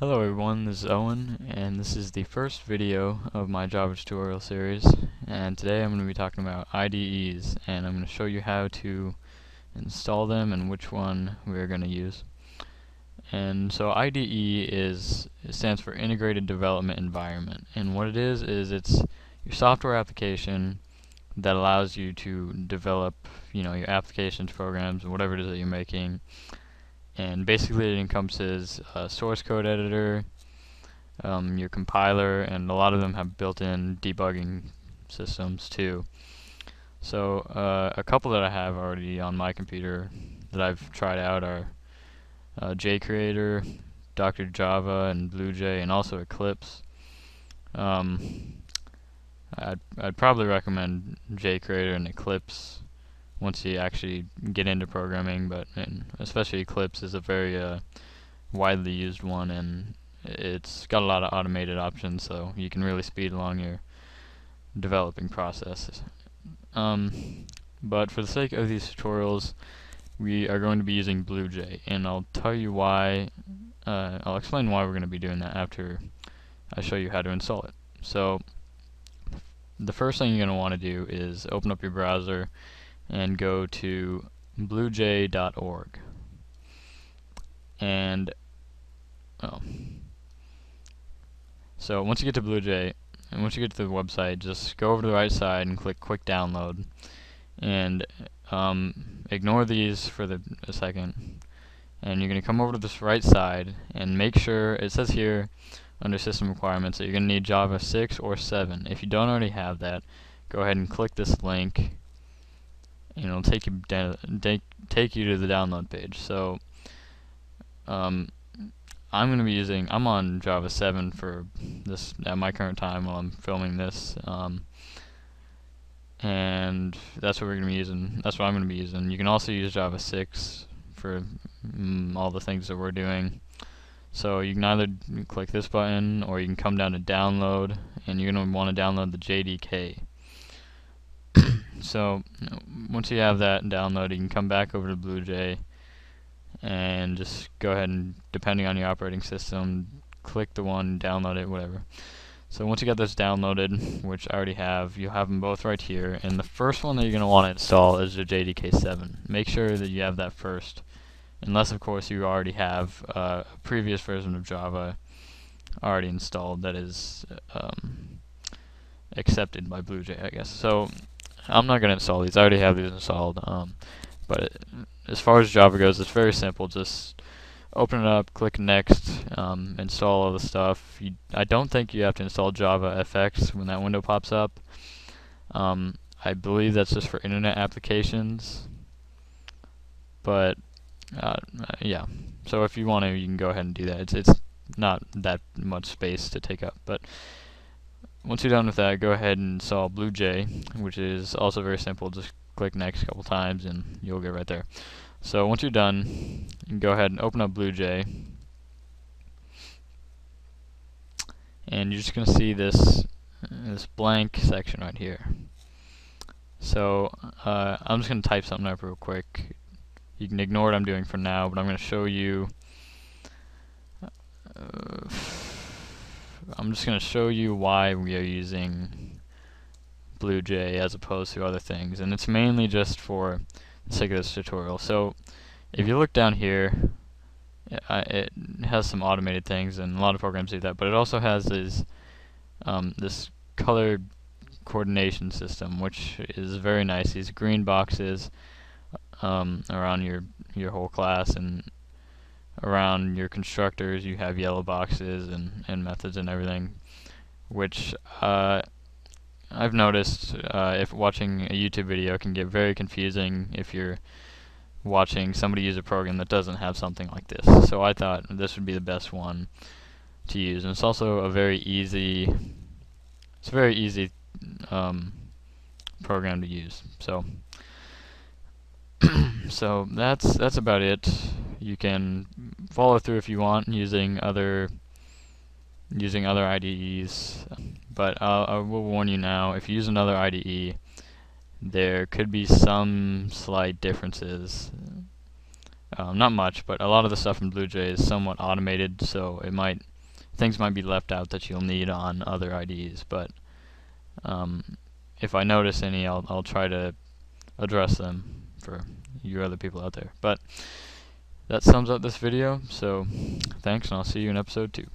Hello everyone, this is Owen, and this is the first video of my Java tutorial series, and today I'm going to be talking about IDEs, and I'm going to show you how to install them and which one we're going to use. And so IDE is, stands for Integrated Development Environment, and what it is, is it's your software application that allows you to develop, you know, your applications, programs, whatever it is that you're making, and basically it encompasses a source code editor, um, your compiler, and a lot of them have built-in debugging systems too. So uh, a couple that I have already on my computer that I've tried out are uh, JCreator, Dr. Java, and BlueJ, and also Eclipse. Um, I'd, I'd probably recommend JCreator and Eclipse once you actually get into programming, but especially Eclipse is a very uh, widely used one, and it's got a lot of automated options, so you can really speed along your developing process. Um, but for the sake of these tutorials, we are going to be using BlueJ, and I'll tell you why. Uh, I'll explain why we're going to be doing that after I show you how to install it. So the first thing you're going to want to do is open up your browser and go to bluej.org. And oh. So once you get to BlueJ, and once you get to the website, just go over to the right side and click Quick Download. And um, ignore these for the, a second. And you're going to come over to this right side and make sure, it says here under System Requirements that you're going to need Java 6 or 7. If you don't already have that, go ahead and click this link and it'll take you take take you to the download page. So um, I'm going to be using I'm on Java 7 for this at my current time while I'm filming this. Um, and that's what we're going to be using. That's what I'm going to be using. You can also use Java 6 for mm, all the things that we're doing. So you can either click this button or you can come down to download and you're going to want to download the JDK. So once you have that downloaded, you can come back over to BlueJ and just go ahead and, depending on your operating system, click the one, download it, whatever. So once you got this downloaded, which I already have, you'll have them both right here. And the first one that you're going to want to install is the JDK7. Make sure that you have that first, unless of course you already have uh, a previous version of Java already installed that is um, accepted by BlueJ, I guess. So I'm not going to install these. I already have these installed. Um, but it, as far as Java goes, it's very simple. Just open it up, click Next, um, install all the stuff. You, I don't think you have to install Java FX when that window pops up. Um, I believe that's just for internet applications. But uh, yeah, so if you want to, you can go ahead and do that. It's it's not that much space to take up, but once you're done with that, go ahead and install BlueJ, which is also very simple. Just click next a couple times and you'll get right there. So once you're done, you go ahead and open up BlueJ. And you're just going to see this this blank section right here. So uh, I'm just going to type something up real quick. You can ignore what I'm doing for now, but I'm going to show you uh, I'm just going to show you why we are using BlueJ as opposed to other things, and it's mainly just for the sake of this tutorial. So if you look down here, uh, it has some automated things, and a lot of programs do that, but it also has this, um, this color coordination system, which is very nice. These green boxes um, around your your whole class, and around your constructors you have yellow boxes and, and methods and everything which uh, I've noticed uh, if watching a YouTube video can get very confusing if you're watching somebody use a program that doesn't have something like this. So I thought this would be the best one to use. And it's also a very easy it's a very easy um, program to use. So so that's that's about it you can follow through if you want using other using other IDEs, but I'll, I will warn you now, if you use another IDE, there could be some slight differences. Um, not much, but a lot of the stuff in BlueJ is somewhat automated, so it might things might be left out that you'll need on other IDEs. But um, if I notice any, I'll I'll try to address them for you other people out there. But that sums up this video, so thanks, and I'll see you in episode 2.